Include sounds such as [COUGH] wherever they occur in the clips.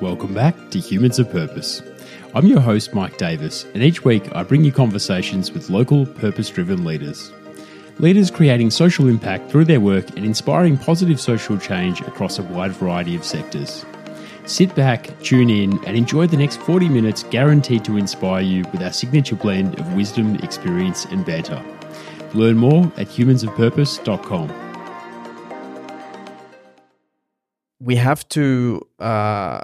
Welcome back to Humans of Purpose. I'm your host, Mike Davis, and each week I bring you conversations with local, purpose driven leaders. Leaders creating social impact through their work and inspiring positive social change across a wide variety of sectors. Sit back, tune in, and enjoy the next 40 minutes guaranteed to inspire you with our signature blend of wisdom, experience, and banter. Learn more at humansofpurpose.com. we have to uh,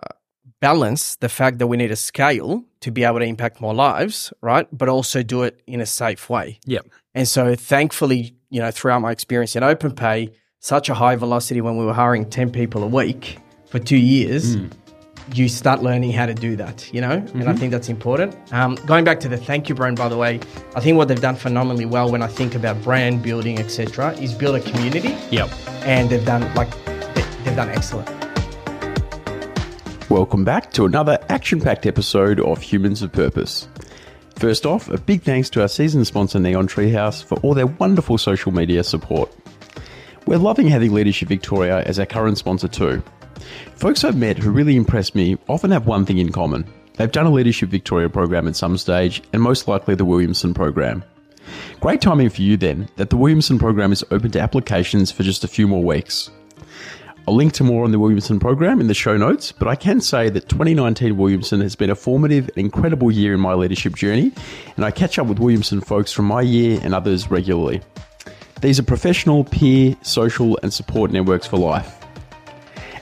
balance the fact that we need a scale to be able to impact more lives, right? But also do it in a safe way. Yep. And so, thankfully, you know, throughout my experience in OpenPay, such a high velocity when we were hiring 10 people a week for two years, you start learning how to do that, you know? And I think that's important. Um, going back to the thank you brand, by the way, I think what they've done phenomenally well when I think about brand building, etc., is build a community. Yep. And they've done, like, they've done excellent. Welcome back to another action packed episode of Humans of Purpose. First off, a big thanks to our season sponsor Neon Treehouse for all their wonderful social media support. We're loving having Leadership Victoria as our current sponsor too. Folks I've met who really impress me often have one thing in common. They've done a Leadership Victoria program at some stage, and most likely the Williamson program. Great timing for you then that the Williamson program is open to applications for just a few more weeks. I'll link to more on the Williamson program in the show notes, but I can say that 2019 Williamson has been a formative and incredible year in my leadership journey, and I catch up with Williamson folks from my year and others regularly. These are professional, peer, social, and support networks for life.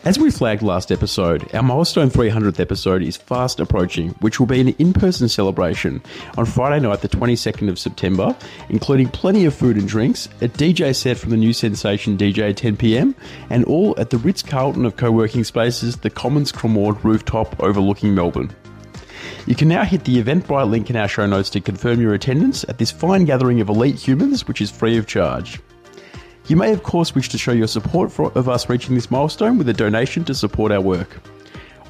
As we flagged last episode, our milestone 300th episode is fast approaching, which will be an in person celebration on Friday night, the 22nd of September, including plenty of food and drinks, a DJ set from the new sensation DJ at 10 pm, and all at the Ritz Carlton of co working spaces, the Commons Cremorne rooftop overlooking Melbourne. You can now hit the Eventbrite link in our show notes to confirm your attendance at this fine gathering of elite humans, which is free of charge. You may, of course, wish to show your support for, of us reaching this milestone with a donation to support our work.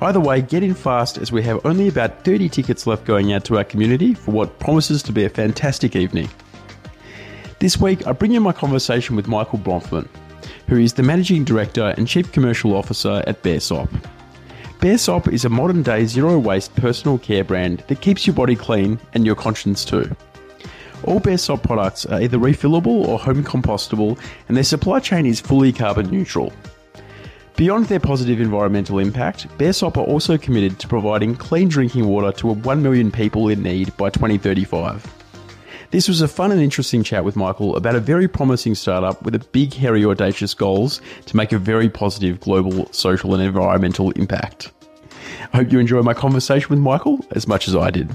Either way, get in fast as we have only about 30 tickets left going out to our community for what promises to be a fantastic evening. This week, I bring you my conversation with Michael Bronfman, who is the Managing Director and Chief Commercial Officer at Baresop. Baresop is a modern day zero waste personal care brand that keeps your body clean and your conscience too. All Baresop products are either refillable or home compostable, and their supply chain is fully carbon neutral. Beyond their positive environmental impact, Baresop are also committed to providing clean drinking water to 1 million people in need by 2035. This was a fun and interesting chat with Michael about a very promising startup with a big, hairy, audacious goals to make a very positive global, social, and environmental impact. I hope you enjoy my conversation with Michael as much as I did.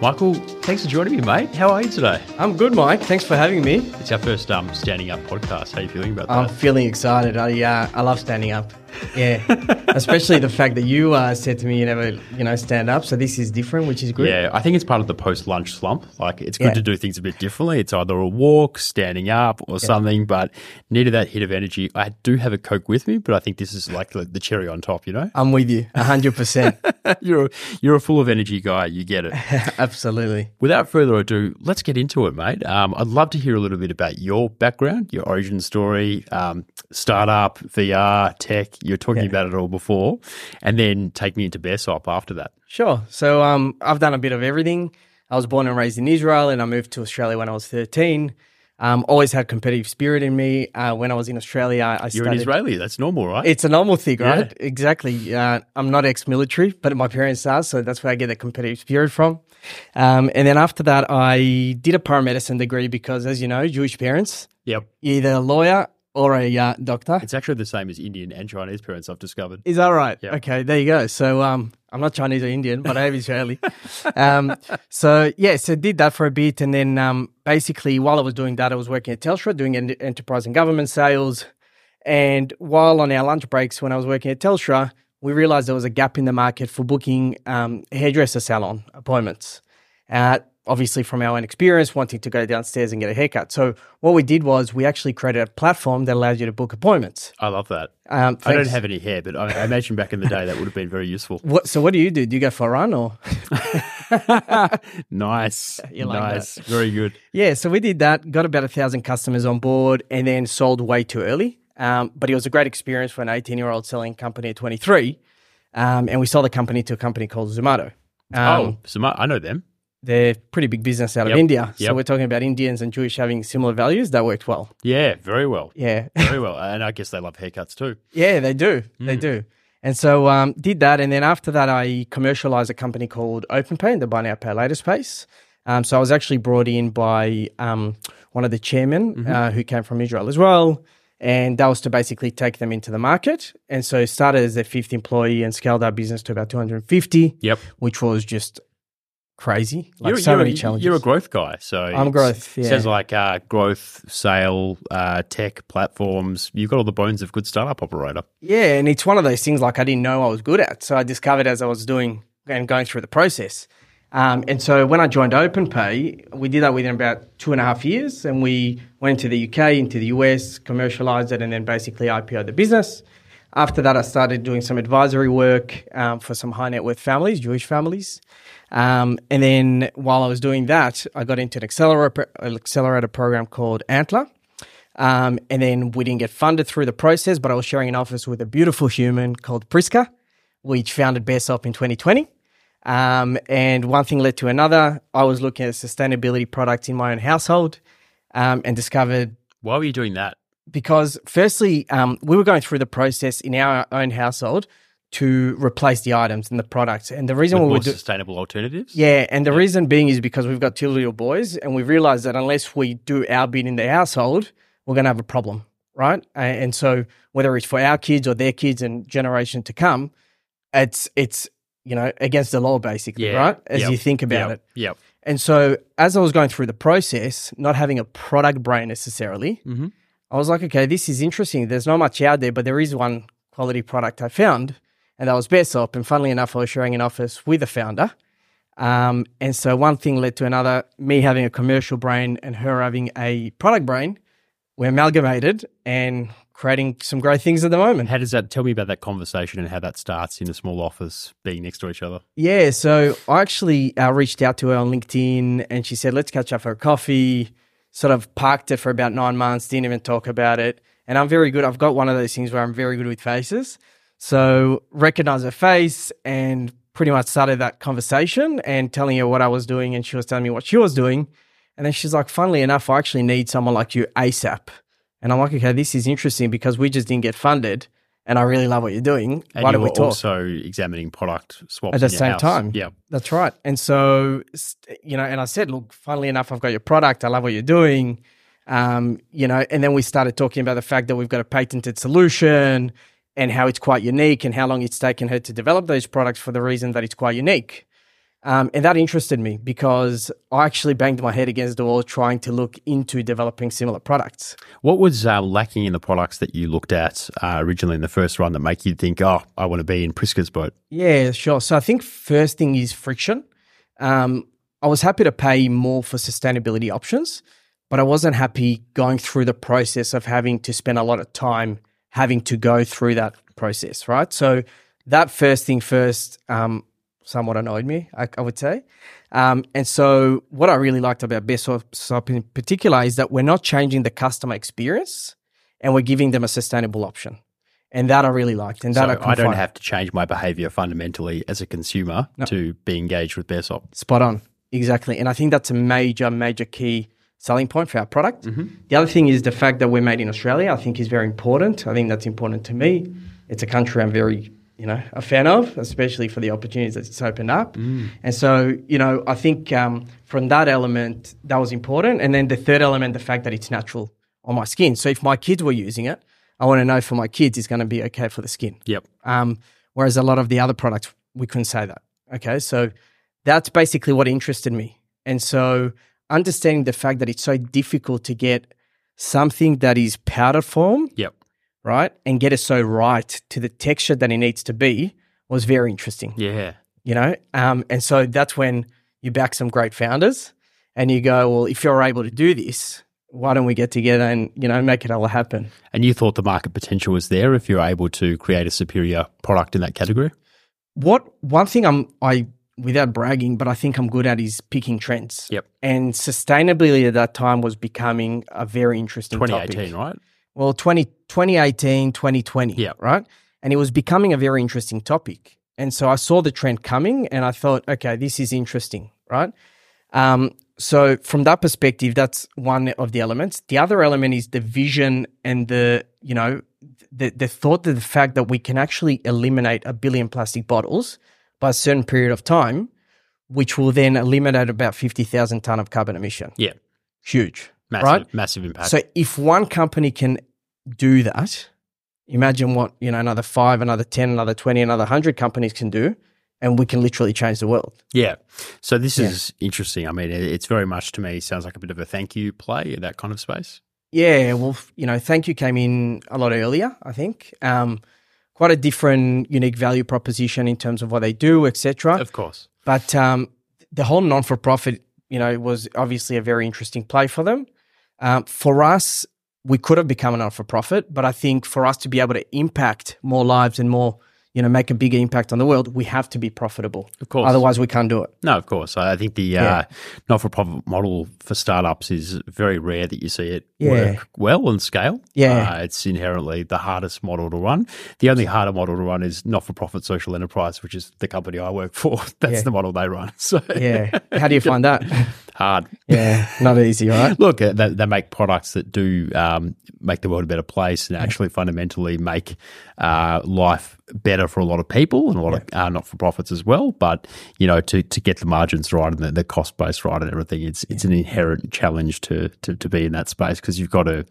Michael, thanks for joining me, mate. How are you today? I'm good, Mike. Thanks for having me. It's our first um, standing up podcast. How are you feeling about that? I'm feeling excited. I uh, I love standing up. Yeah, [LAUGHS] especially the fact that you uh, said to me you never you know stand up. So this is different, which is good. Yeah, I think it's part of the post lunch slump. Like, it's good Yeah. to do things a bit differently. It's either a walk, standing up, or something, but needed that hit of energy. I do have a Coke with me, but I think this is like the, the cherry on top, you know? I'm with you, hundred percent. [LAUGHS] you're, a, you're a full of energy guy. You get it. [LAUGHS] Absolutely. Without further ado, let's get into it, mate. Um, I'd love to hear a little bit about your background, your origin story, um, startup, VR, tech. You're talking about it all before, and then take me into Baresop after that. Sure. So um, I've done a bit of everything. I was born and raised in Israel, and I moved to Australia when I was 13. Um, always had competitive spirit in me. Uh, when I was in Australia, I You're studied. an Israeli. That's normal, right? It's a normal thing, Yeah. right? Exactly. Uh, I'm not ex-military, but my parents are, so that's where I get the competitive spirit from. Um, and then after that, I did a paramedicine degree because, as you know, Jewish parents, yep. either a lawyer or a uh, doctor. It's actually the same as Indian and Chinese parents, I've discovered. Is that right? Yeah. Okay, there you go. So um, I'm not Chinese or Indian, but I am Israeli. [LAUGHS] um, so yeah, so did that for a bit, and then um, basically while I was doing that, I was working at Telstra doing en- enterprise and government sales. And while on our lunch breaks, when I was working at Telstra, we realized there was a gap in the market for booking um, hairdresser salon appointments. Uh, obviously, from our own experience, wanting to go downstairs and get a haircut. So what we did was we actually created a platform that allows you to book appointments. I love that. Um, I don't have any hair, but I, I imagine back in the day that would have been very useful. What, so what do you do? Do you go for a run or? [LAUGHS] nice. [LAUGHS] You like nice. that. Very good. Yeah, so we did that, got about a thousand customers on board, and then sold way too early. Um, but it was a great experience for an 18 year old selling company at 23. Um, and we sold the company to a company called Zomato. Um, oh, my, I know them. They're pretty big business out Yep. of India. So Yep. we're talking about Indians and Jewish having similar values. That worked well. Yeah, very well. Yeah. Very well. [LAUGHS] And I guess they love haircuts too. Yeah, they do. Hmm. They do. And so um, did that, and then after that, I commercialized a company called OpenPay in the buy now pay later space. Um, so I was actually brought in by um, one of the chairmen Mm-hmm. uh, who came from Israel as well, and that was to basically take them into the market. And so started as their fifth employee and scaled our business to about 250, Yep. which was just crazy. Like you're, so you're, many a- challenges. You're a growth guy. So I'm growth, yeah. Sounds like uh, growth, sale, uh, tech, platforms. You've got all the bones of good startup operator. Yeah, and it's one of those things like I didn't know I was good at. So I discovered as I was doing and going through the process. Um, and so when I joined OpenPay, we did that within about two and a half years, and we went to the UK, into the US, commercialized it, and then basically IPO the business. After that, I started doing some advisory work um, for some high net worth families, Jewish families. Um, and then while I was doing that, I got into an accelerator, accelerator program called Antler. Um, and then we didn't get funded through the process, but I was sharing an office with a beautiful human called Priska, which founded Baresop in 2020. Um, and one thing led to another. I was looking at sustainability products in my own household um, and discovered Why were you doing that? Because, firstly, um, we were going through the process in our own household to replace the items and the products. And the reason With we were do- sustainable alternatives? yeah, and the reason being is because we've got two little boys, and we realized that unless we do our bit in the household, we're going to have a problem, right? And so, whether it's for our kids or their kids and generation to come, it's it's you know against the law basically, Yeah. right? As Yep. you think about Yep. it. Yep. And so, as I was going through the process, not having a product brain necessarily, Mhm. I was like, okay, this is interesting. There's not much out there, but there is one quality product I found, and that was Baresop. And funnily enough, I was sharing an office with a founder. Um, and so one thing led to another. Me having a commercial brain and her having a product brain, we amalgamated and creating some great things at the moment. How does that tell me about that conversation and how that starts in a small office being next to each other? Yeah, so I actually uh, reached out to her on LinkedIn and she said, let's catch up for a coffee. Sort of parked it for about nine months, didn't even talk about it. And I'm very good. I've got one of those things where I'm very good with faces. So recognize her face and pretty much started that conversation and telling her what I was doing. And she was telling me what she was doing. And then she's like, funnily enough, I actually need someone like you ASAP. And I'm like, okay, this is interesting because we just didn't get funded. And I really love what you're doing. And Why you don't we were talk? also examining product swaps At the same house. time. Yeah. That's right. And so, you know, and I said, look, funnily enough, I've got your product. I love what you're doing. Um, you know, and then we started talking about the fact that we've got a patented solution and how it's quite unique and how long it's taken her to develop those products for the reason that it's quite unique. Um, and that interested me because I actually banged my head against the wall trying to look into developing similar products. What was uh, lacking in the products that you looked at uh, originally in the first run that make you think, oh, I want to be in Priska's boat? Yeah, sure. So I think first thing is friction. Um, I was happy to pay more for sustainability options, but I wasn't happy going through the process of having to spend a lot of time having to go through that process, right? So that first thing first um, somewhat annoyed me, I, I would say. Um, and so what I really liked about Best Shop in particular is that we're not changing the customer experience and we're giving them a sustainable option. And that I really liked. And that So I, I, don't have to change my behavior fundamentally as a consumer to be engaged with Baresop. Spot on. Exactly. And I think that's a major, major key selling point for our product. The other thing is the fact that we're made in Australia, I think is very important. I think that's important to me. It's a country I'm very, you know, a fan of, especially for the opportunities that it's opened up. And so, you know, I think um, from that element, that was important. And then the third element, the fact that it's natural on my skin. So if my kids were using it, I want to know for my kids it's going to be okay for the skin. Yep. Um, whereas a lot of the other products, we couldn't say that. Okay. So that's basically what interested me. And so understanding the fact that it's so difficult to get something that is powder form, Yep. Right, and get it so right to the texture that it needs to be was very interesting, Yeah. you know? Um, and so that's when you back some great founders and you go, well, if you're able to do this, why don't we get together and, you know, make it all happen? And you thought the market potential was there if you're able to create a superior product in that category? What one thing I'm I without bragging, but I think I'm good at is picking trends. Yep. And sustainability at that time was becoming a very interesting 2018, topic. right? Well, 20, 2018, 2020. Yeah. Right. And it was becoming a very interesting topic. And so I saw the trend coming and I thought, okay, this is interesting. Right. Um, so from that perspective, that's one of the elements. The other element is the vision and the, you know, the, the thought that the fact that we can actually eliminate a billion plastic bottles by a certain period of time, which will then eliminate about 50,000 ton of carbon emission. Yeah. Huge. Massive, Right? massive impact. So if one company can do that, imagine what, you know, another five, another 10, another 20, another 100 companies can do, and we can literally change the world. yeah. So this Yeah. is interesting. I mean, it's very much to me sounds like a bit of a thank you play in that kind of space. Yeah, well, you know, thank you came in a lot earlier, I think. Um, quite a different, unique value proposition in terms of what they do, etc. Of course. But um, the whole non for profit, you know, was obviously a very interesting play for them. Um, for us, we could have become a not for profit, but I think for us to be able to impact more lives and more, you know, make a bigger impact on the world, we have to be profitable. Of course. Otherwise, we can't do it. No, of course. I think the Yeah. uh, not-for-profit model for startups is very rare that you see it Yeah. work well and scale. Yeah. uh, it's inherently the hardest model to run. The only harder model to run is not-for-profit social enterprise, which is the company I work [LAUGHS] for. That's Yeah. the model they run. [LAUGHS] So Yeah. How do you [LAUGHS] find that? hard. Yeah, not easy, right? Look, uh, they, they make products that do um, make the world a better place and actually fundamentally make uh, life better for a lot of people and a lot of uh, not for profits as well. But you know, to, to get the margins right and the, the cost base right and everything, it's it's an inherent challenge to to, to be in that space because you've got to.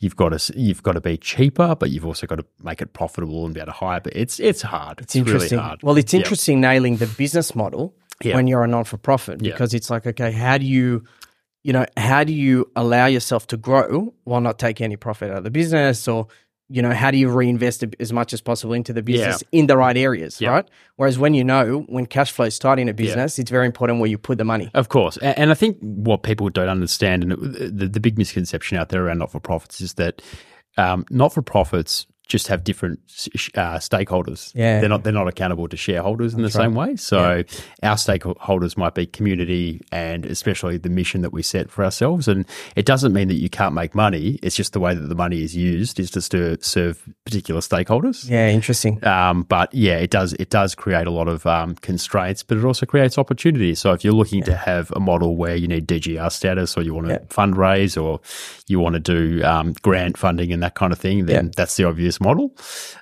You've got to you've got to be cheaper, but you've also got to make it profitable and be able to hire. But it's it's hard. It's, It's interesting. really hard. Well, it's Yeah. interesting nailing the business model Yeah. when you're a non for profit Yeah. because it's like, okay, how do you, you know, how do you allow yourself to grow while not taking any profit out of the business or, you know, how do you reinvest as much as possible into the business in the right areas, Yeah. right? Whereas when you know when cash flow is tight in a business, it's very important where you put the money. Of course. And I think what people don't understand, and the, the big misconception out there around not for profits is that um, not for profits just have different uh, stakeholders. Yeah. They're not, they're not accountable to shareholders in the same way. So our stakeholders might be community and especially the mission that we set for ourselves. And it doesn't mean that you can't make money. It's just the way that the money is used is just to serve particular stakeholders. Yeah, interesting. Um, but yeah, it does it does create a lot of um, constraints, but it also creates opportunities. So if you're looking to have a model where you need DGR status, or you want to Yeah. fundraise, or you want to do um, grant funding and that kind of thing, then Yeah. that's the obvious model.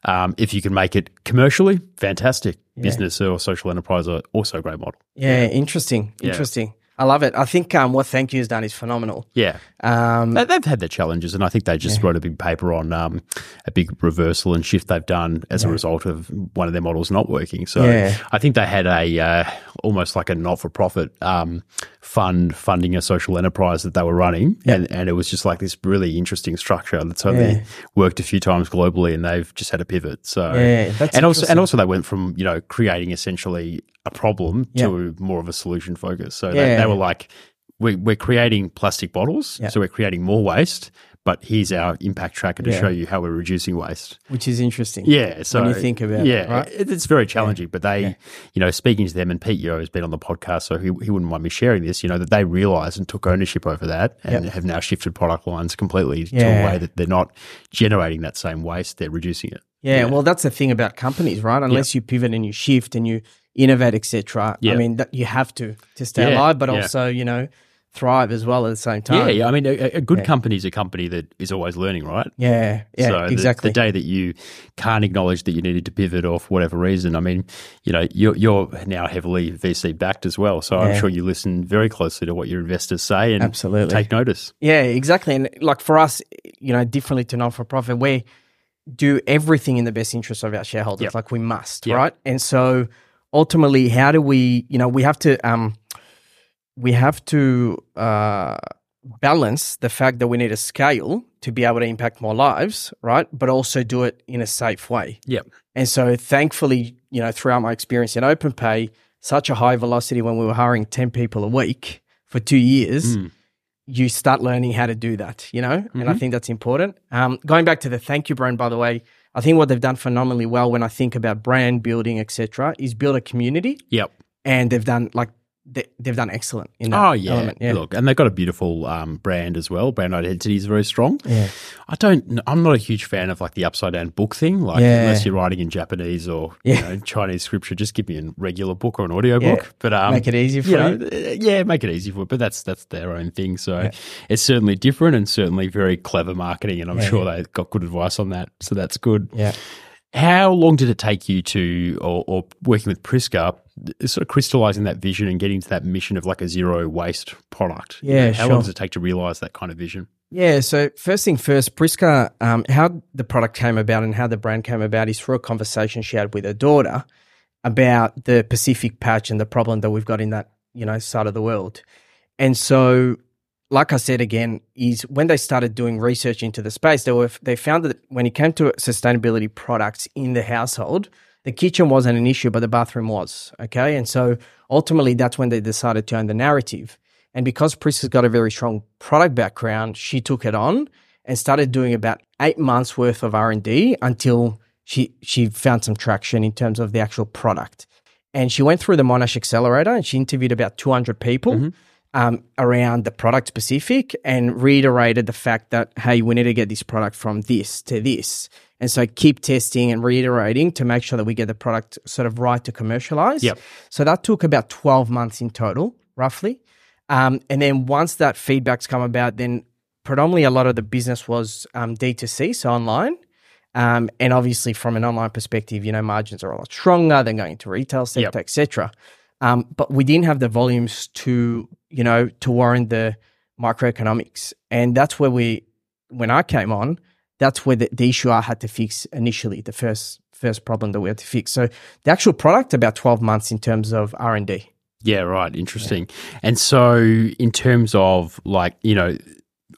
Um, if you can make it commercially, fantastic. Business or social enterprise are also a great model. Yeah, interesting. Yeah. Interesting. I love it. I think um, what Thank You has done is phenomenal. Yeah. Um, They- They've had their challenges, and I think they just wrote a big paper on um, a big reversal and shift they've done as a result of one of their models not working. So Yeah. I think they had a uh, almost like a not-for-profit um, fund funding a social enterprise that they were running, and, and it was just like this really interesting structure that's only Yeah. worked a few times globally, and they've just had to pivot. So Yeah, that's and also and also they went from you know creating essentially a problem to more of a solution focus. So they, Yeah. they were like, we, we're creating plastic bottles, Yeah. so we're creating more waste. But here's our impact tracker to Yeah. show you how we're reducing waste. which is interesting. Yeah, so when you think about it, yeah, right? it- it's very challenging. But they, you know, speaking to them, and Pete Yo has been on the podcast, so he, he wouldn't mind me sharing this. You know that they realised and took ownership over that, and Yep. have now shifted product lines completely to a way that they're not generating that same waste; they're reducing it. Yeah, well, that's the thing about companies, right? Unless you pivot and you shift and you innovate, etc. Yeah. I mean, that you have to to stay Yeah, alive, but yeah. also you know thrive as well at the same time. yeah. Yeah. I mean, a, a good company is a company that is always learning, right? yeah, yeah, so the- exactly. The, day that you can't acknowledge that you needed to pivot or for whatever reason, I mean, you know, you're, you're now heavily VC backed as well. So I'm sure you listen very closely to what your investors say and Absolutely. take notice. Yeah, exactly. And like for us, you know, differently to non for profit, we do everything in the best interest of our shareholders. Yep. Like we must, Yep. right? And so ultimately, how do we, you know, we have to, um, we have to uh, balance the fact that we need a scale to be able to impact more lives, right? But also do it in a safe way. Yeah. And so thankfully, you know, throughout my experience in OpenPay, such a high velocity when we were hiring 10 people a week for two years, Mm. you start learning how to do that, you know? And Mm-hmm. I think that's important. Um, going back to the thank you brand, by the way, I think what they've done phenomenally well when I think about brand building, etc., is build a community Yep. and they've done like they, they've done excellent in that Oh yeah. element. Yeah. look, and they've got a beautiful um, brand as well. Brand identity is very strong. Yeah. I don't. I'm not a huge fan of like the upside down book thing. Like Yeah. unless you're writing in Japanese or Yeah. you know, Chinese scripture, just give me a regular book or an audio book. But um, Make it easy for you know, uh, yeah, make it easy for. But that's that's their own thing. So it's certainly different and certainly very clever marketing. And I'm sure they got good advice on that. So that's good. Yeah. How long did it take you to, or, or working with Priska, sort of crystallizing that vision and getting to that mission of like a zero waste product? You Yeah, know, how sure. long does it take to realize that kind of vision? Yeah. So first thing first, Priska, um, how the product came about and how the brand came about is through a conversation she had with her daughter about the Pacific patch and the problem that we've got in that you know side of the world. And so, like I said again, is when they started doing research into the space, they were they found that when it came to sustainability products in the household, the kitchen wasn't an issue, but the bathroom was. Okay, and so ultimately, that's when they decided to own the narrative. And because Priska's got a very strong product background, she took it on and started doing about eight months worth of R and D until she she found some traction in terms of the actual product. And she went through the Monash Accelerator and she interviewed about 200 people um, around the product specific and reiterated the fact that, hey, we need to get this product from this to this. And so keep testing and reiterating to make sure that we get the product sort of right to commercialize. Yep. So that took about 12 months in total, roughly. Um, and then once that feedback's come about, then predominantly a lot of the business was um, D2C, so online. Um, and obviously, from an online perspective, you know, margins are a lot stronger than going to retail sector, Yep. etc. Um, but we didn't have the volumes to, you know, to warrant the microeconomics, and that's where we, when I came on, that's where the, the issue I had to fix initially, the first first problem that we had to fix. So the actual product about twelve months in terms of R and D. Yeah, right. Interesting. And so, in terms of like, you know,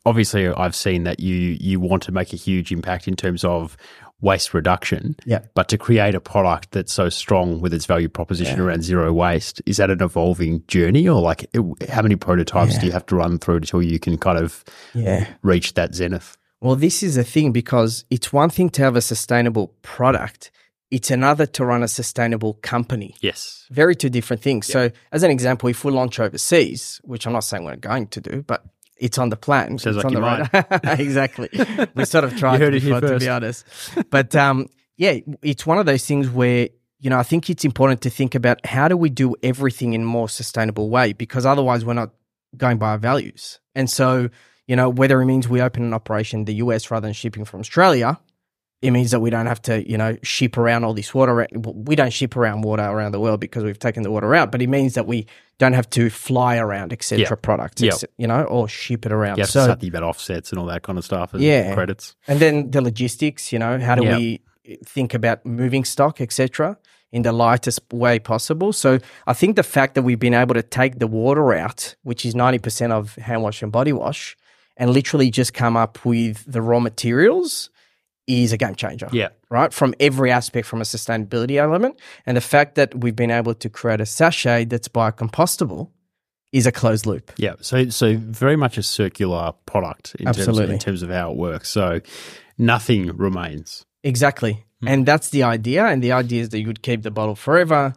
obviously, I've seen that you you want to make a huge impact in terms of waste reduction. Yeah. But to create a product that's so strong with its value proposition around zero waste, is that an evolving journey, or like, it- how many prototypes do you have to run through until you can kind of Yeah. reach that zenith? Well, this is a thing because it's one thing to have a sustainable product, it's another to run a sustainable company. Yes. Very two different things. So, as an example, if we launch overseas, which I'm not saying we're going to do, but it's on the plan. Sounds it's like on the right. [LAUGHS] exactly. We sort of tried [LAUGHS] heard to it before, to be honest. But um, yeah, it's one of those things where you know I think it's important to think about how do we do everything in a more sustainable way because otherwise we're not going by our values. And so you know whether it means we open an operation in the US rather than shipping from Australia. It means that we don't have to, you know, ship around all this water. Eh, we don't ship around water around the world because we've taken the water out. But it means that we don't have to fly around, etc. Yeah. products, Yeah. etc., you know, or ship it around. Have so, thinking about offsets and all that kind of stuff and Yeah. credits. and then the logistics, you know, how do Yeah. we eh, think about moving stock, etc., in the lightest way possible? So I think the fact that we've been able to take the water out, which is 90% of hand wash and body wash, and literally just come up with the raw materials is a game changer. Yeah. Right. From every aspect, from a sustainability element. And the fact that we've been able to create a sachet that's biocompostable is a closed loop. Yeah, so so very much a circular product in terms of, Absolutely. in terms of how it works. So nothing remains. Exactly. Hmm. And that's the idea. And the idea is that you would keep the bottle forever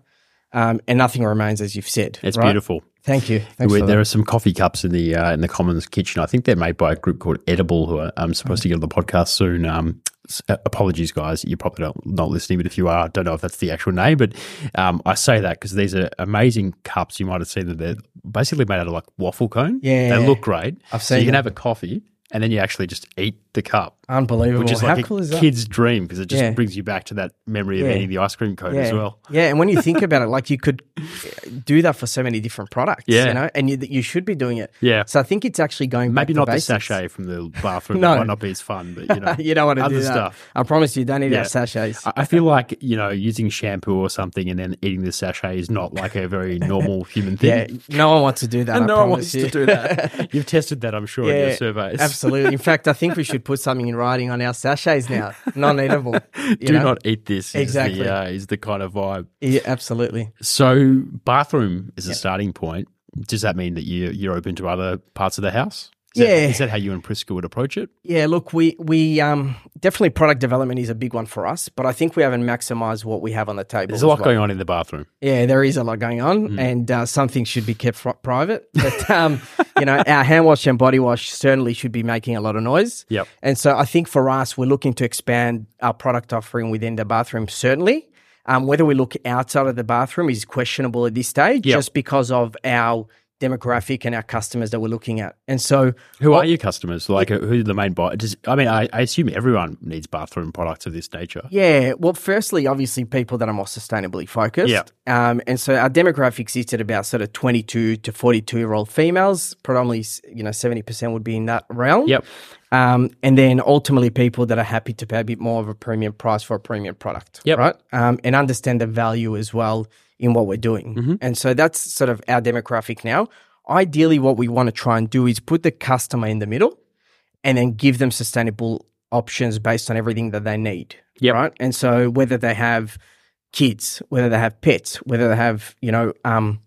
um, and nothing remains, as you've said. It's right? beautiful. Thank you. There that. are some coffee cups in the uh, in the Commons kitchen. I think they're made by a group called Edible, who are, I'm supposed to get on the podcast soon. Um, uh, apologies, guys. You're probably not, not listening, but if you are, I don't know if that's the actual name. But um, I say that because these are amazing cups. You might have seen that they're basically made out of like waffle cone. Yeah. they look great. I've so seen you can have a coffee and then you actually just eat the cup. Unbelievable. which is How like cool a is that? kid's dream because it just Yeah. brings you back to that memory of Yeah. eating the ice cream cone as well. Yeah, and when you think about it, like you could [LAUGHS] do that for so many different products. Yeah. you know, and you, you should be doing it. Yeah. So I think it's actually going back Maybe to not the basics. sachet from the [LAUGHS] bathroom. No. That might not be as fun, but you know, [LAUGHS] you don't want to other do that. stuff. I promise you, don't eat Yeah. our sachets. I- I feel like you know using shampoo or something and then eating the sachet is not like a very normal human thing. yeah, no one wants to do that. And I no one promise wants you. to do that. You've tested that, I'm sure, in your surveys. Absolutely. In fact, I think we should put something in writing on our sachets now. Non-eatable. [LAUGHS] you Do know? not eat this. Is Exactly. The, uh, is the kind of vibe. Yeah, absolutely. So, bathroom is a starting point. Does that mean that you you're open to other parts of the house? Is Yeah. is that how you and Priska would approach it? Yeah. Look, we we um definitely product development is a big one for us, but I think we haven't maximized what we have on the table. There's a lot going on in the bathroom. Yeah, there is a lot going on, Mm. and uh, some things should be kept fr- private. But um, [LAUGHS] you know, our hand wash and body wash certainly should be making a lot of noise. Yep. And so I think for us, we're looking to expand our product offering within the bathroom. Certainly, um, whether we look outside of the bathroom is questionable at this stage, Yep. just because of our demographic and our customers that we're looking at. And so, Who are your customers? Like, uh, who are the main buy? Does, I mean, I, I assume everyone needs bathroom products of this nature. Yeah, well, firstly, obviously, people that are more sustainably focused. Yeah. Um, and so our demographic sits at about sort of 22 to 42 year old females, predominantly, you know, 70% would be in that realm. Yep. Um, and then ultimately, people that are happy to pay a bit more of a premium price for a premium product. Yep. Right. Um, and understand the value as well in what we're doing. Mm-hmm. And so that's sort of our demographic now. Ideally, what we want to try and do is put the customer in the middle and then give them sustainable options based on everything that they need. Yep. Right. And so whether they have kids, whether they have pets, whether they have, you know, um,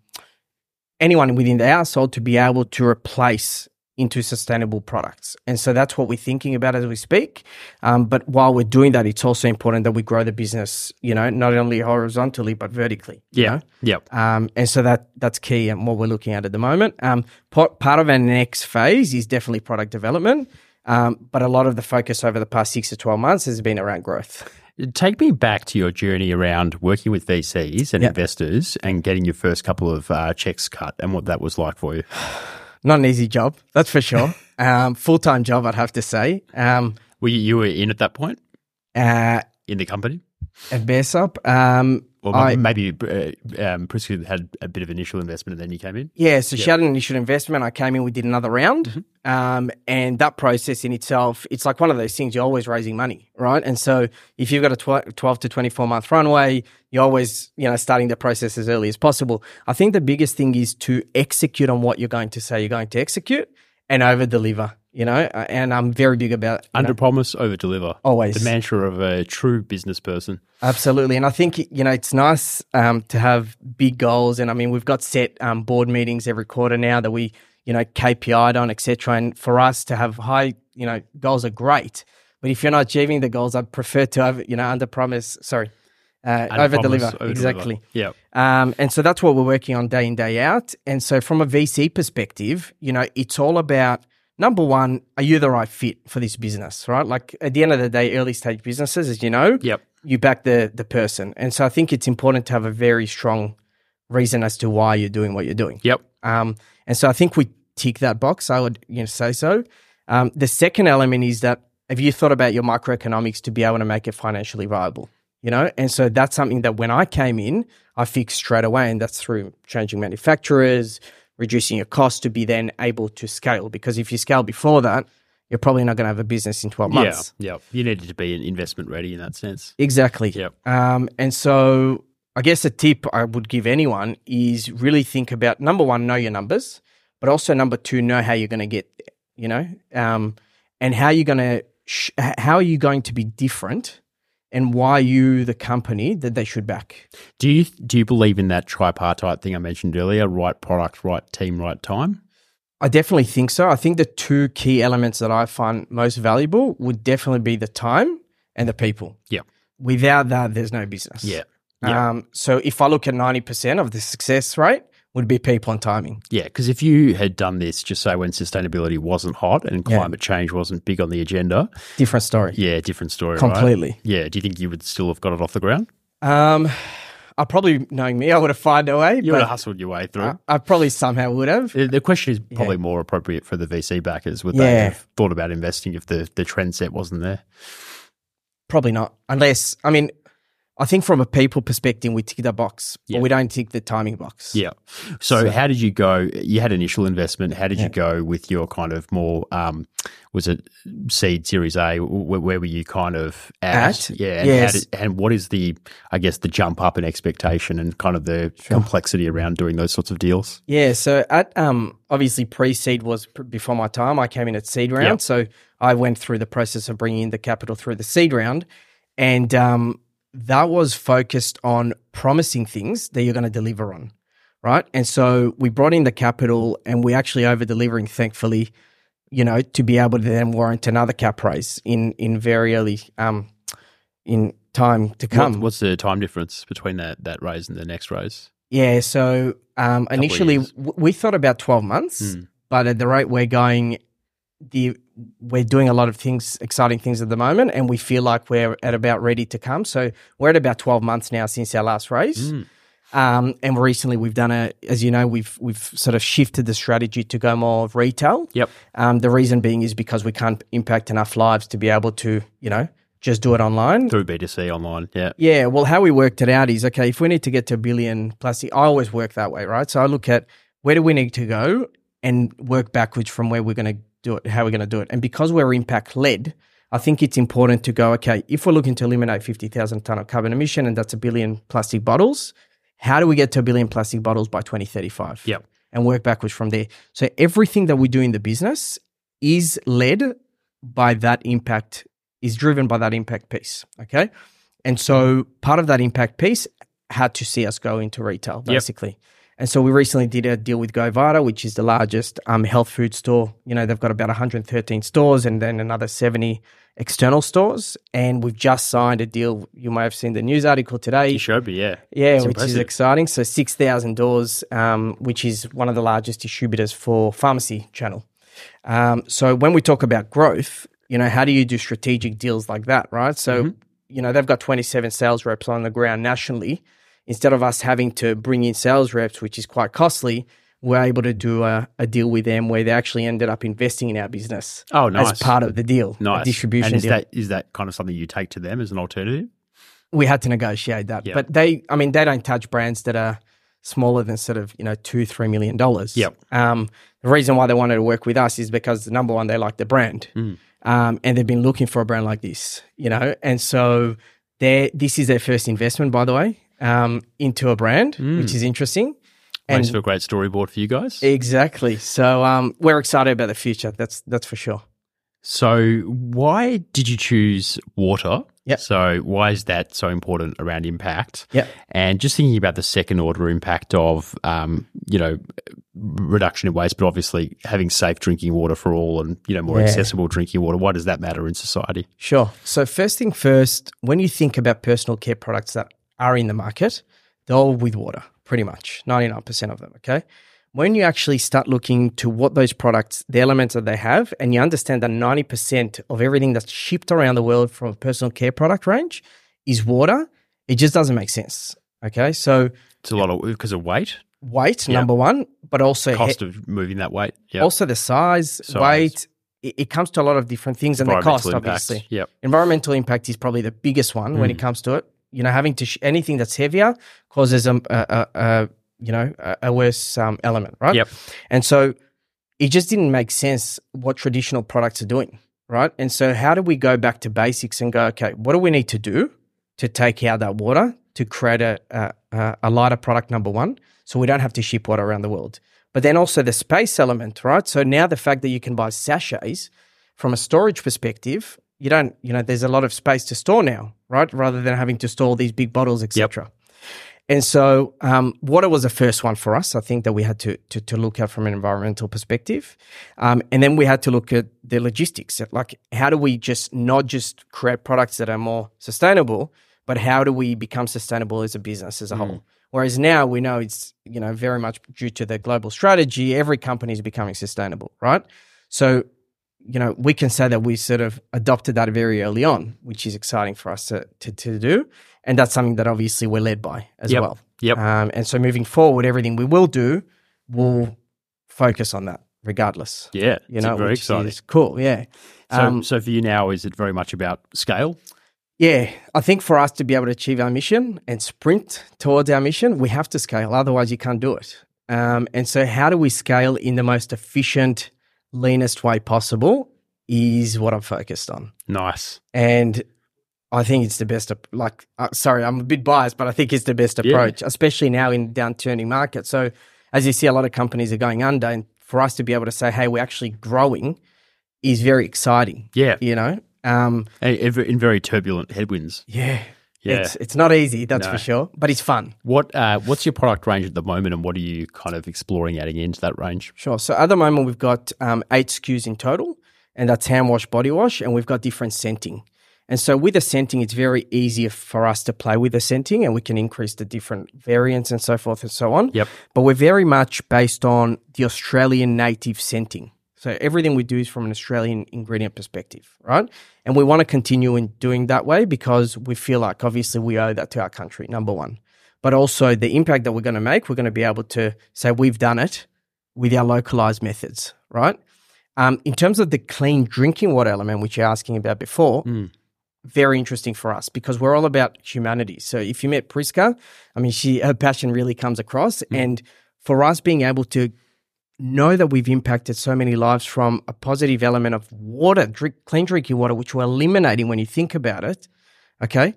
anyone within the household to be able to replace into sustainable products. And so that's what we're thinking about as we speak. Um, but while we're doing that, it's also important that we grow the business, you know, not only horizontally, but vertically. you Yeah. know? Yep. Um, and so that that's key and what we're looking at at the moment. Um, part, part of our next phase is definitely product development. Um, but a lot of the focus over the past six to 12 months has been around growth. Take me back to your journey around working with VCs and Yeah. investors and getting your first couple of uh, checks cut and what that was like for you. [SIGHS] [SIGHS] Not an easy job, that's for sure. [LAUGHS] um, Full time job, I'd have to say. Um, Were you, you were in at that point uh, in the company? at Baresop, um, Or I- maybe uh, um, Priscilla had a bit of initial investment and then you came in? Yeah, so she had an initial investment. I came in, we did another round. Mm-hmm. Um, and that process in itself, it's like one of those things, you're always raising money, right? And so if you've got a tw- 12 to 24 month runway, you're always, you know, starting the process as early as possible. I think the biggest thing is to execute on what you're going to say you're going to execute and over deliver, you know? Uh, And I'm very big about Under know, promise, over deliver. Always. The mantra of a true business person. Absolutely. And I think, you know, it's nice um, to have big goals. And I mean, we've got set um, board meetings every quarter now that we, you know, KPI'd on, et cetera. And for us to have high, you know, goals are great. But if you're not achieving the goals, I'd prefer to have, you know, under promise, sorry, uh, over deliver. Exactly. Yeah. Um, and so that's what we're working on day in, day out. And so from a VC perspective, you know, it's all about number one, are you the right fit for this business, right? Like at the end of the day, early stage businesses, as you know, Yep. you back the the person. And so I think it's important to have a very strong reason as to why you're doing what you're doing. Yep. Um, and so I think we tick that box. I would you know say so. Um, the second element is that have you thought about your microeconomics to be able to make it financially viable? You know, and so that's something that when I came in, I fixed straight away, and that's through changing manufacturers, reducing your cost to be then able to scale. Because if you scale before that, you're probably not going to have a business in 12 months. Yeah. Yeah. You needed to be investment ready in that sense. Exactly. Yep. Um, and so I guess a tip I would give anyone is really think about number one, know your numbers, but also number two, know how you're going to get there, you know, um, and how you're going to, sh- how are you going to be different and why you the company that they should back? Do you do you believe in that tripartite thing I mentioned earlier? Right product, right team, right time. I definitely think so. I think the two key elements that I find most valuable would definitely be the time and the people. Yeah. Without that, there's no business. Yeah. Yeah. Um, so if I look at 90% of the success rate would be people and timing. Yeah, because if you had done this, just say when sustainability wasn't hot and Yeah. climate change wasn't big on the agenda, Different story. yeah, different story. right? Completely. Yeah. Do you think you would still have got it off the ground? Um, I probably, knowing me, I would have found a way. You would have hustled your way through. I, I probably somehow would have. The- the question is probably more appropriate for the VC backers. Would they have thought about investing if the, the trend set wasn't there? Probably not. Unless, I mean, I think from a people perspective, we tick the box, Yeah. but we don't tick the timing box. Yeah. So, how did you go? You had initial investment. How did Yeah. you go with your kind of more? Um, was it seed Series A? Where, where were you kind of at? At? Yeah. And, Yes. did, and what is the, I guess, the jump up in expectation and kind of the complexity around doing those sorts of deals? Yeah, so at um obviously pre-seed was before my time. I came in at seed round, Yep. so I went through the process of bringing in the capital through the seed round, and um that was focused on promising things that you're going to deliver on, right? And so we brought in the capital, and we're actually over delivering, thankfully. you know, to be able to then warrant another cap raise in in very early um in time to come. What, what's the time difference between that that raise and the next raise? Yeah, so um, initially w- we thought about twelve months, Hmm. but at the rate we're going, the we're doing a lot of things, exciting things at the moment, and we feel like we're at about ready to come. So we're at about twelve months now since our last raise. Hmm. Um, and recently we've done a, as you know, we've we've sort of shifted the strategy to go more of retail. Yep. Um, the reason being is because we can't impact enough lives to be able to, you know, just do it online. Through B2C online. Yeah. Yeah, well, how we worked it out is okay, if we need to get to a billion plastic, I always work that way, right? So I look at where do we need to go and work backwards from where we're going to do it, how we're going to do it. And because we're impact led, I think it's important to go, okay, if we're looking to eliminate 50,000 ton of carbon emission and that's a billion plastic bottles, how do we get to a billion plastic bottles by 2035? Yep. And work backwards from there. So everything that we do in the business is led by that impact, is driven by that impact piece. Okay. And so part of that impact piece had to see us go into retail, Yep. And so we recently did a deal with GoVita, which is the largest um, health food store. You know, they've got about 113 stores and then another 70 external stores. And we've just signed a deal. You may have seen the news article today. You showed me, yeah. Yeah, It's which is exciting. So 6,000 doors, um, which is one of the largest distributors for pharmacy channel. Um, so when we talk about growth, you know, how do you do strategic deals like that, right? So, Mm-hmm. you know, they've got 27 sales reps on the ground nationally. Instead of us having to bring in sales reps, which is quite costly, we're able to do a, a deal with them where they actually ended up investing in our business Oh, nice. as part of the deal, nice. distribution and is deal. that is that kind of something you take to them as an alternative? we had to negotiate that. Yep. But they, I mean, they don't touch brands that are smaller than sort of you know two, three million dollars. Yep. Um, the reason why they wanted to work with us is because number one, they like the brand, Mm. um, and they've been looking for a brand like this, you know, and so they this is their first investment, by the way, um, into a brand, Mm. which is interesting. And Makes for a great storyboard for you guys. exactly, so um, we're excited about the future. That's that's for sure. So, why did you choose water? Yep. So, why is that so important around impact? Yep. And just thinking about the second order impact of, um, you know, reduction in waste, but obviously having safe drinking water for all and, you know, more Yeah. accessible drinking water. Why does that matter in society? Sure. So first thing first, when you think about personal care products that are in the market, they're all with water, pretty much, 99% of them, okay? When you actually start looking to what those products, the elements that they have, and you understand that 90% of everything that's shipped around the world from a personal care product range is water, it just doesn't make sense, okay? So It's a lot of, because of weight, weight, number one, but also he- cost of moving that weight. Yeah. also the size, Size. weight, it, comes to a lot of different things and the cost, obviously Yep. environmental impact is probably the biggest one when it mm. comes to it. You know, having to sh- anything that's heavier causes a, a, a, a you know a, worse um, element, right? Yep. And so it just didn't make sense what traditional products are doing, right? And so how do we go back to basics and go, okay, what do we need to do to take out that water to create a a, a- a lighter product? Number one, so we don't have to ship water around the world. But then also the space element, right? So now the fact that you can buy sachets from a storage perspective, you don't, you know, there's a lot of space to store now, right? Rather than having to store these big bottles, etc. And so, um, water was the first one for us. I think that we had to to, to look at from an environmental perspective, um, and then we had to look at the logistics. Like, how do we just not just create products that are more sustainable, but how do we become sustainable as a business as a whole? Whereas now we know it's you know very much due to the global strategy, every company is becoming sustainable, right? So you know, we can say that we sort of adopted that very early on, which is exciting for us to, to, to do. And that's something that obviously we're led by as Yep. well. Yep. Um, and so moving forward, everything we will do will focus on that regardless. Yeah. You know, very which exciting. is cool. Yeah. So, Um, so for you now, is it very much about scale? Yeah, I think for us to be able to achieve our mission and sprint towards our mission, we have to scale. Otherwise, you can't do it. Um, and so, how do we scale in the most efficient, leanest way possible? Is what I'm focused on. Nice. and I think it's the best. Like, uh, sorry, I'm a bit biased, but I think it's the best Yeah. approach, especially now in downturning market. So, as you see, a lot of companies are going under, and for us to be able to say, "Hey, we're actually growing," is very exciting. Yeah. You know, um, And In very turbulent headwinds. yeah, Yeah. It's it's not easy, that's No. for sure, but it's fun. What uh, what's your product range at the moment, and what are you kind of exploring adding into that range? Sure. So at the moment, we've got um, eight SKUs in total, and that's hand wash, body wash, and we've got different scenting. And so with the scenting, it's very easy for us to play with the scenting, and we can increase the different variants and so forth and so on. Yep. But we're very much based on the Australian native scenting. So everything we do is from an Australian ingredient perspective, right? And we want to continue in doing that way because we feel like obviously we owe that to our country, number one. But also the impact that we're going to make, we're going to be able to say we've done it with our localized methods, right? Um, in terms of the clean drinking water element, which you're asking about before, Mm. very interesting for us because we're all about humanity. So if you met Priska, I mean, she her passion really comes across, and for us being able to know that we've impacted so many lives from a positive element of water, drink, clean drinking water, which we're eliminating when you think about it, okay,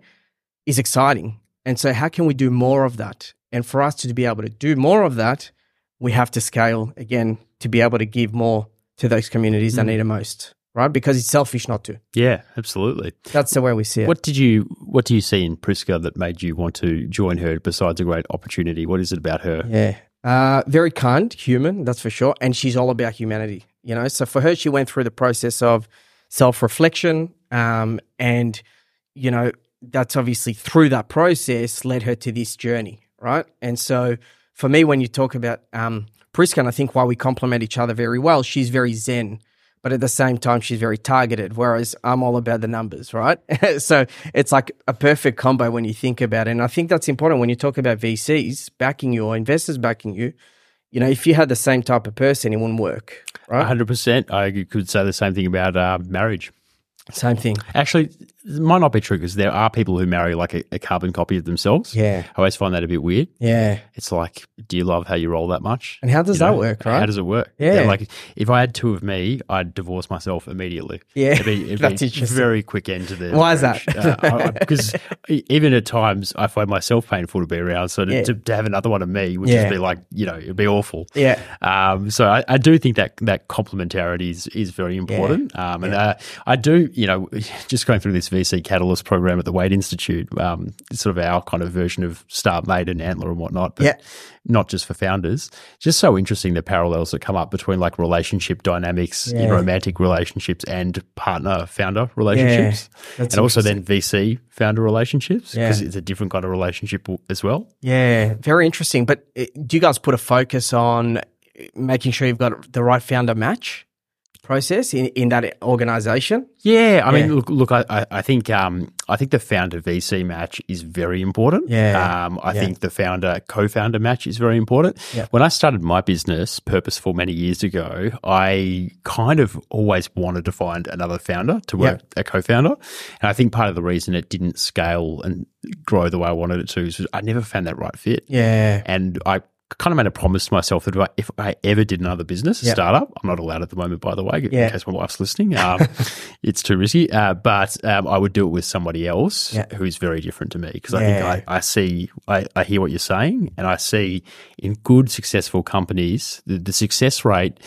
is exciting. And so, how can we do more of that? And for us to be able to do more of that, we have to scale again to be able to give more to those communities that hmm. need it most, right? Because it's selfish not to. Yeah, absolutely. That's the way we see it. What did you What do you see in Priska that made you want to join her? Besides a great opportunity, what is it about her? Yeah. Uh, very kind, human, that's for sure. And she's all about humanity, you know? So for her, she went through the process of self reflection. Um, and, you know, that's obviously through that process led her to this journey, right? And so for me, when you talk about um, Priska, and I think why we complement each other very well, she's very zen. But at the same time, she's very targeted, whereas I'm all about the numbers, right? [LAUGHS] so it's like a perfect combo when you think about it. And I think that's important when you talk about VCs backing you or investors backing you. You know, if you had the same type of person, it wouldn't work, right? hundred percent. I could say the same thing about uh, marriage. Same thing. Actually, it might not be true because there are people who marry like a, a carbon copy of themselves. Yeah. I always find that a bit weird. Yeah. It's like, do you love how you roll that much? And how does You that know, work, right? How does it work? Yeah. Like, if I had two of me, I'd divorce myself immediately. Yeah, It'd be, [LAUGHS] it'd that's be interesting. very quick end to the. Why is that? Because even at times, I find myself painful to be around. So to, Yeah. to, to have another one of me would Yeah. just be like, you know, it'd be awful. Yeah. Um, so I, I do think that that complementarity is, is very important. Um, and uh, I do, you know, [LAUGHS] just going through this VC Catalyst program at the Wade Institute, um, it's sort of our kind of version of Startmate and Antler and whatnot, but Yeah. not just for founders. Just so interesting the parallels that come up between like relationship dynamics in romantic relationships and partner founder relationships. that's and also then VC founder relationships Yeah. because it's a different kind of relationship as well. Yeah, very interesting. But uh, do you guys put a focus on uh, making sure you've got the right founder match process in, in that organization? Yeah, I mean, look, look, I, I- I think, um, I think the founder VC match is very important. Yeah, um, I yeah. think the founder co-founder match is very important. Yeah. When I started my business, Purposeful, many years ago, I kind of always wanted to find another founder to work a co-founder, and I think part of the reason it didn't scale and grow the way I wanted it to is I never found that right fit. Yeah. And I kind of made a promise to myself that if I, if I ever did another business, a Yeah. startup, I'm not allowed at the moment, by the way, Yeah. in case my wife's listening. [LAUGHS] Um, it's too risky. Uh, but um, I would do it with somebody else Yeah. who is very different to me because I Yeah. think I, I see, I, I hear what you're saying, and I see in good, successful companies, the, the success rate,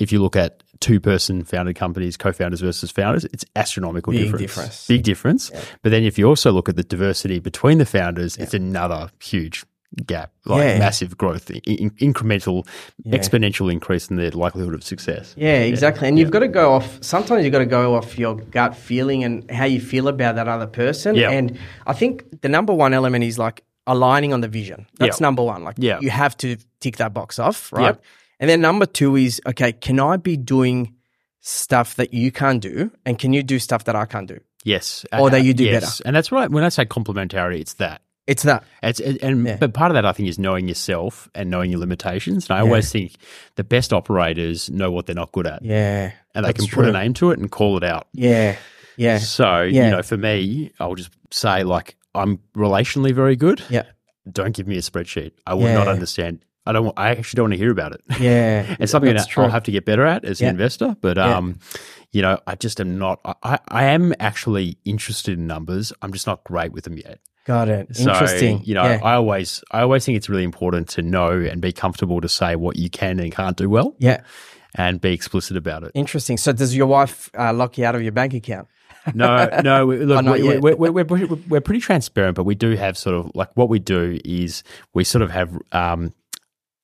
if you look at two person founded companies, co founders versus founders, it's astronomical Big difference. difference. Big difference. But then if you also look at the diversity between the founders, it's another huge gap, like Yeah. massive growth, in, in- incremental, exponential increase in the likelihood of success. Yeah, exactly. And you've got to go off, sometimes you've got to go off your gut feeling and how you feel about that other person. Yeah. And I think the number one element is like aligning on the vision. That's Yeah. number one. Like, Yeah. you have to tick that box off, right? Yeah. And then number two is, okay, can I be doing stuff that you can't do? And can you do stuff that I can't do? Yes, Or that uh, you do yes. and that's right. When I say complementarity, it's that. It's that. It's, and Yeah. but part of that I think is knowing yourself and knowing your limitations. And I always think the best operators know what they're not good at, Yeah. and they can put a name to it and call it out. Yeah. Yeah. So Yeah. you know, for me, I'll just say like I'm relationally very good. Yeah. Don't give me a spreadsheet. I will not understand. I don't. want- I actually don't want to hear about it. Yeah. [LAUGHS] It's something that true. I'll have to get better at as Yeah. an investor. But Yeah. um, you know, I just am not. I, I am actually interested in numbers. I'm just not great with them yet. Got it. So, Interesting. You know, Yeah. I always, I always think it's really important to know and be comfortable to say what you can and can't do well, yeah. and be explicit about it. Interesting. So does your wife uh, lock you out of your bank account? no, [LAUGHS] no. We, look, Oh, we, we're, we're, we're, we're pretty transparent, but we do have sort of like what we do is we sort of have, um,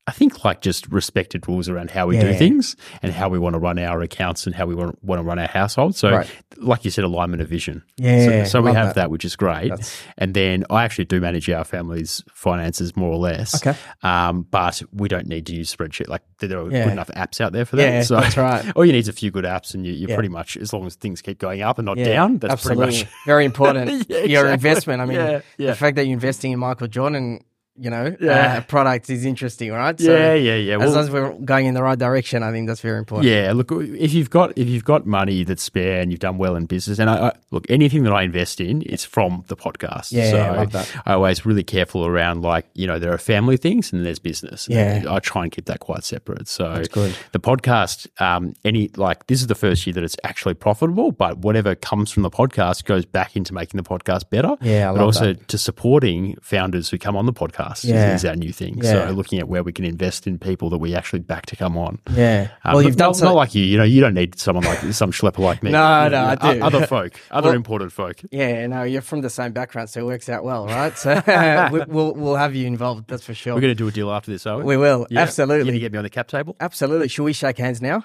I think, like just respected rules around how we do Yeah. things and how we want to run our accounts and how we want, want to run our household. So, Right. like you said, alignment of vision. Yeah, So, so we have that. that. which is great. That's- And then I actually do manage our family's finances more or less. Okay. Um, but we don't need to use spreadsheet. Like there are Yeah. good enough apps out there for that. Yeah, so that's right. [LAUGHS] all you need is a few good apps, and you, you're Yeah. pretty much as long as things keep going up and not down. That's absolutely pretty much. very important. [LAUGHS] Yeah, Your investment. I mean, the fact that you're investing in Michael Jordan, you know, Yeah. uh, product is interesting, right? yeah, yeah, yeah. As Well, long as we're going in the right direction, I think that's very important. yeah, look, if you've got if you've got money that's spare and you've done well in business, and I, I look anything that I invest in is from the podcast. Yeah, so I love that. I always really careful around like you know there are family things and there's business. Yeah. And I try and keep that quite separate. So That's good. the podcast, um, any like this is the first year that it's actually profitable, but whatever comes from the podcast goes back into making the podcast better. Yeah, I but also to supporting founders who come on the podcast is- Yeah. is, our new thing. Yeah. So looking at where we can invest in people that we actually back to come on. Yeah. Um, well, you've done not, so. not like you. You know, you don't need someone like some schlepper like me. [LAUGHS] No, You no, I do. Other folk, [LAUGHS] other Well- important folk. yeah, no, you're from the same background, so it works out well, right? So [LAUGHS] we, we'll we'll have you involved. That's for sure. We're going to do a deal after this, are we? We will Yeah. You absolutely. going to get me on the cap table? Absolutely. Should we shake hands now?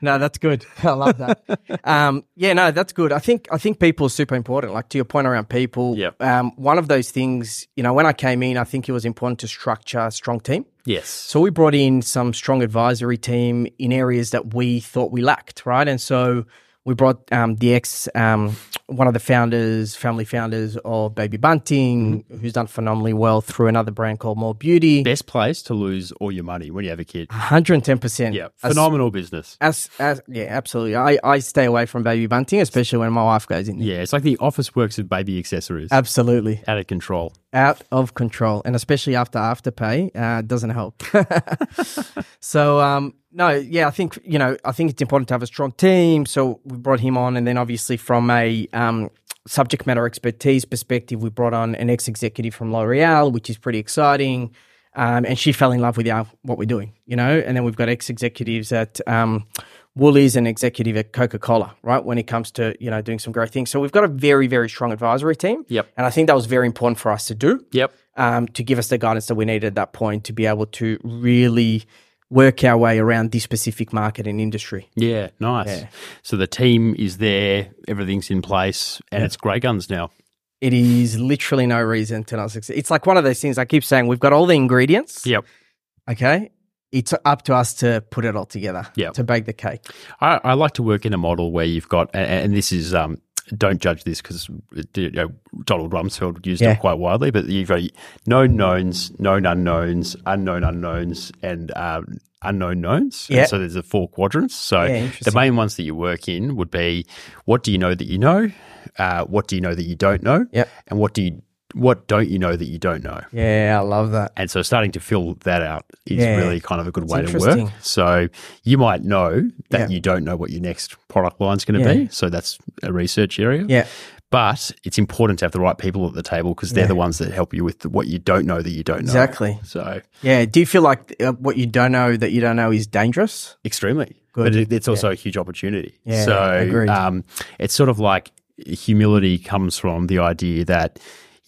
no, that's good. I love that. Um, yeah, no, that's good. I think I think people are super important. Like to your point around people. Yep. Um, one of those things, you know, when I came in, I think it was important to structure a strong team. Yes. So we brought in some strong advisory team in areas that we thought we lacked, right? And so we brought um, the ex, um, one of the founders, family founders of Baby Bunting, Mm-hmm. who's done phenomenally well through another brand called More Beauty. Best place to lose all your money when you have a kid. 110%. Yeah. As- Phenomenal business. As, as yeah, absolutely. I, I stay away from baby bunting, especially when my wife goes in. there. Yeah. It's like the Officeworks of baby accessories. Absolutely. Out of control. Out of control. And especially after afterpay, uh, doesn't help. [LAUGHS] so, um, no, yeah, I think, you know, I think it's important to have a strong team. So we brought him on. And then obviously from a, um, subject matter expertise perspective, we brought on an ex executive from L'Oreal, which is pretty exciting. Um, and she fell in love with our, what we're doing, you know. And then we've got ex executives at um, Woolies and executive at Coca Cola, right? When it comes to you know doing some great things, so we've got a very very strong advisory team. Yep. And I think that was very important for us to do Yep. um, to give us the guidance that we needed at that point to be able to really work our way around this specific market and industry. Yeah. Nice. Yeah. So the team is there, everything's in place, and it's grey guns now. It is literally no reason to not succeed. It's like one of those things I keep saying. We've got all the ingredients. Yep. Okay. It's up to us to put it all together. Yep. To bake the cake. I, I like to work in a model where you've got, and, and this is, um, don't judge this because you know, Donald Rumsfeld used Yeah. it quite widely, but you've got known knowns, known unknowns, unknown unknowns, and um, unknown knowns. Yeah. so there's the four quadrants. So Yeah, the main ones that you work in would be what do you know that you know? Uh, what do you know that you don't know? Yep. And what do you what don't you know that you don't know? Yeah, I love that. And so starting to fill that out is Yeah. really kind of a good way to work. So you might know that Yeah. you don't know what your next product line is going to Yeah. be. So that's a research area. Yeah. But it's important to have the right people at the table because they're the ones that help you with what you don't know that you don't know. Exactly. So Yeah. Do you feel like uh, what you don't know that you don't know is dangerous? extremely. Good. But it, it's also a huge opportunity. Yeah, so um, it's sort of like humility comes from the idea that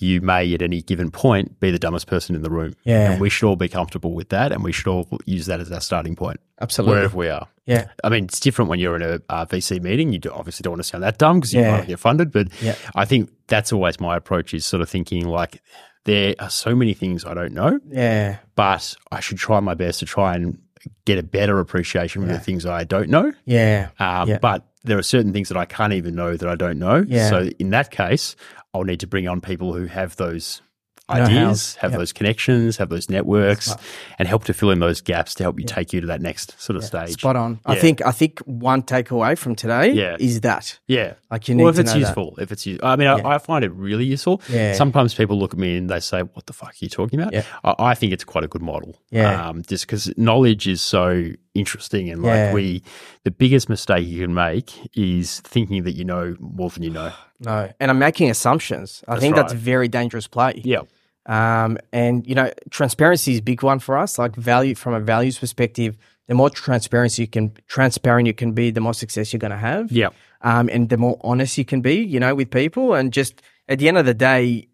you may at any given point be the dumbest person in the room. Yeah. And we should all be comfortable with that and we should all use that as our starting point. Absolutely. Wherever we are. Yeah. I mean, it's different when you're in a uh, VC meeting. You do, obviously don't want to sound that dumb because you Yeah. might get funded. But Yeah. I think that's always my approach is sort of thinking like, there are so many things I don't know, Yeah. but I should try my best to try and get a better appreciation for the things I don't know. Yeah. Um, Yeah. But there are certain things that I can't even know that I don't know. Yeah. So in that case, I'll need to bring on people who have those ideas, have Yep. those connections, have those networks, and help to fill in those gaps to help you take you to that next sort of stage. Spot on. I think I think one takeaway from today Yeah. is that. Yeah. Like you need well, if to it's know that. useful, if it's I mean, I, I find it really useful. Yeah. Sometimes people look at me and they say, "What the fuck are you talking about?" Yeah. I, I think it's quite a good model. Yeah. Um, just because knowledge is so interesting, and like Yeah. we, the biggest mistake you can make is thinking that you know more than you know. [SIGHS] No. And I'm making assumptions. I think that's a very dangerous play. Yeah. Um, and you know, transparency is a big one for us. Like value from a values perspective, the more transparency you can transparent you can be, the more success you're going to have. Yeah. um, and the more honest you can be, you know, with people. And just at the end of the day,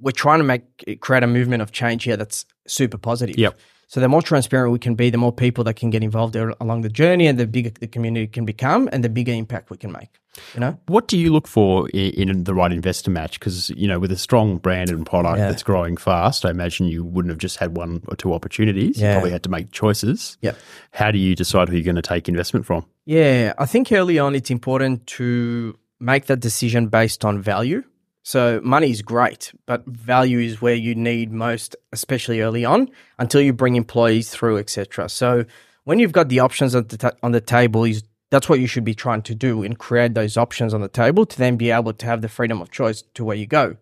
we're trying to make create a movement of change here that's super positive. Yep. So the more transparent we can be, the more people that can get involved there along the journey, and the bigger the community can become, and the bigger impact we can make. You know, What do you look for in, the right investor match? Because you know, with a strong brand and product Yeah. that's growing fast, I imagine you wouldn't have just had one or two opportunities. You Yeah. probably had to make choices. Yeah. How do you decide who you're going to take investment from? Yeah, I think early on it's important to make that decision based on value. So money is great, but value is where you need most, especially early on, until you bring employees through, etc. So when you've got the options on the, ta- on the table, is that's what you should be trying to do and create those options on the table to then be able to have the freedom of choice to where you go.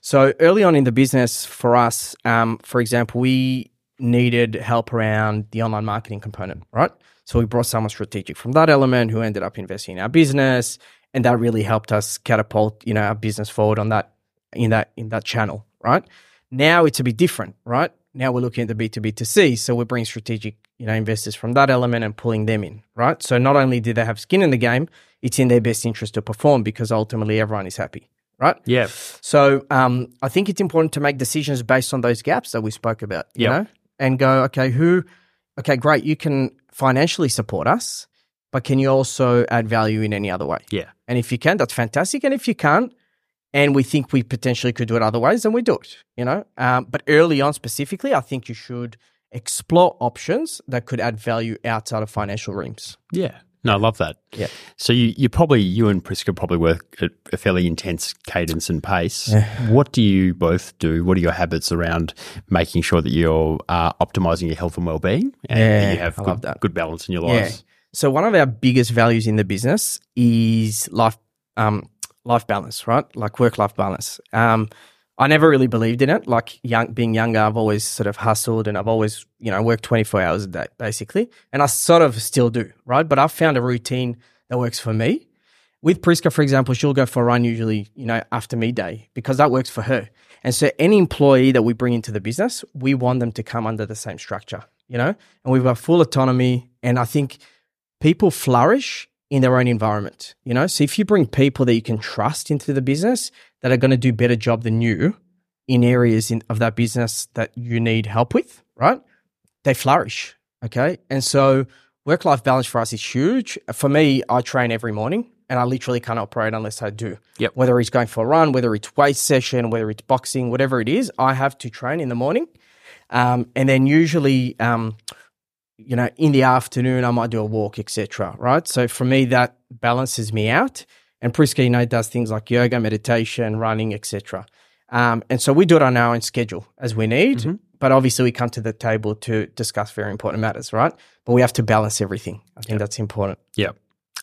So early on in the business for us, um, for example, we needed help around the online marketing component, right? So we brought someone strategic from that element who ended up investing in our business, and that really helped us catapult, you know, our business forward on that in that in that channel, right? Now it's a bit different, right? Now we're looking at the B two B to C, so we're bringing strategic, you know, investors from that element and pulling them in, right? So not only do they have skin in the game, it's in their best interest to perform because ultimately everyone is happy, right? Yeah. So um, I think it's important to make decisions based on those gaps that we spoke about, you Yep. know, and go, okay, who, okay, great, you can financially support us, but can you also add value in any other way? Yeah. And if you can, that's fantastic. And if you can't, and we think we potentially could do it other ways, then we do it, you know. Um, but early on, specifically, I think you should explore options that could add value outside of financial reams. Yeah. No, I love that. Yeah. So you, you probably you and Priska probably work at a fairly intense cadence and pace. What do you both do? What are your habits around making sure that you're uh, optimizing your health and well being and Yeah, you have good, good balance in your Yeah. So one of our biggest values in the business is life, um, life balance, right? Like work life balance. Um, I never really believed in it. Like young, being younger, I've always sort of hustled and I've always, you know, worked 24 hours a day, basically. And I sort of still do, right? But I've found a routine that works for me. With Priska, for example, she'll go for a run usually, you know, after midday because that works for her. And so any employee that we bring into the business, we want them to come under the same structure, you know, and we've got full autonomy. And I think people flourish in their own environment, you know? So if you bring people that you can trust into the business that are going to do better job than you in areas in, of that business that you need help with, right? They flourish, okay? And so work life balance for us is huge. For me, I train every morning and I literally can't operate unless I do. Yep. Whether it's going for a run, whether it's weight session, whether it's boxing, whatever it is, I have to train in the morning. Um, and then usually, um, you know, in the afternoon, I might do a walk, etc. Right. So for me, that balances me out. And Priska, you know, does things like yoga, meditation, running, etc. Um, and so we do it on our own schedule as we need. But obviously, we come to the table to discuss very important matters, right? But we have to balance everything. I think that's important. Yeah.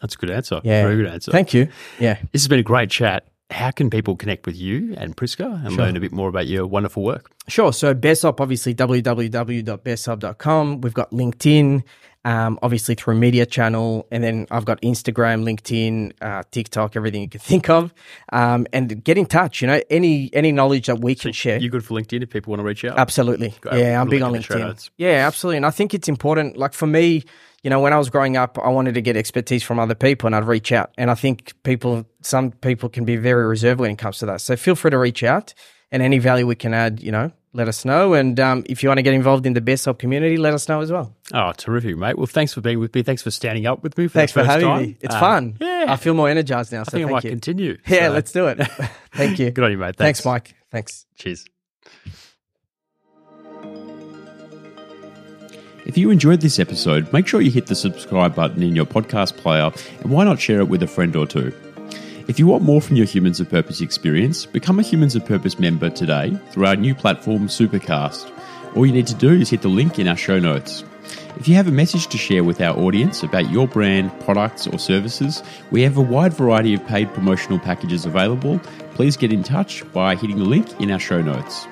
That's a good answer. Yeah. Very good answer. Thank you. Yeah. this has been a great chat. How can people connect with you and Priska and learn a bit more about your wonderful work? Sure. So Baresop, obviously www.baresop.com. We've got LinkedIn, um, obviously through media channel, and then I've got Instagram, LinkedIn, uh, TikTok, everything you can think of. Um, and get in touch. You know, any any knowledge that we can share. You good for LinkedIn if people want to reach out? Absolutely. Go. Yeah, I'm big on in the show LinkedIn. Yeah, absolutely. And I think it's important. Like for me, you know, when I was growing up, I wanted to get expertise from other people and I'd reach out. And I think people, some people can be very reserved when it comes to that. So feel free to reach out and any value we can add, you know, let us know. And um, if you want to get involved in the Baresop community, let us know as well. Oh, terrific, mate. Well, thanks for being with me. Thanks for standing up with me for Thanks the for first having time. me. It's Um, fun. Yeah. I feel more energized now. I So think I might you. continue. Yeah, So, let's do it. [LAUGHS] thank you. [LAUGHS] Good on you, mate. Thanks, Thanks. Mike. Thanks. Cheers. If you enjoyed this episode, make sure you hit the subscribe button in your podcast player and why not share it with a friend or two? If you want more from your Humans of Purpose experience, become a Humans of Purpose member today through our new platform, Supercast. All you need to do is hit the link in our show notes. If you have a message to share with our audience about your brand, products, or services, we have a wide variety of paid promotional packages available. Please get in touch by hitting the link in our show notes.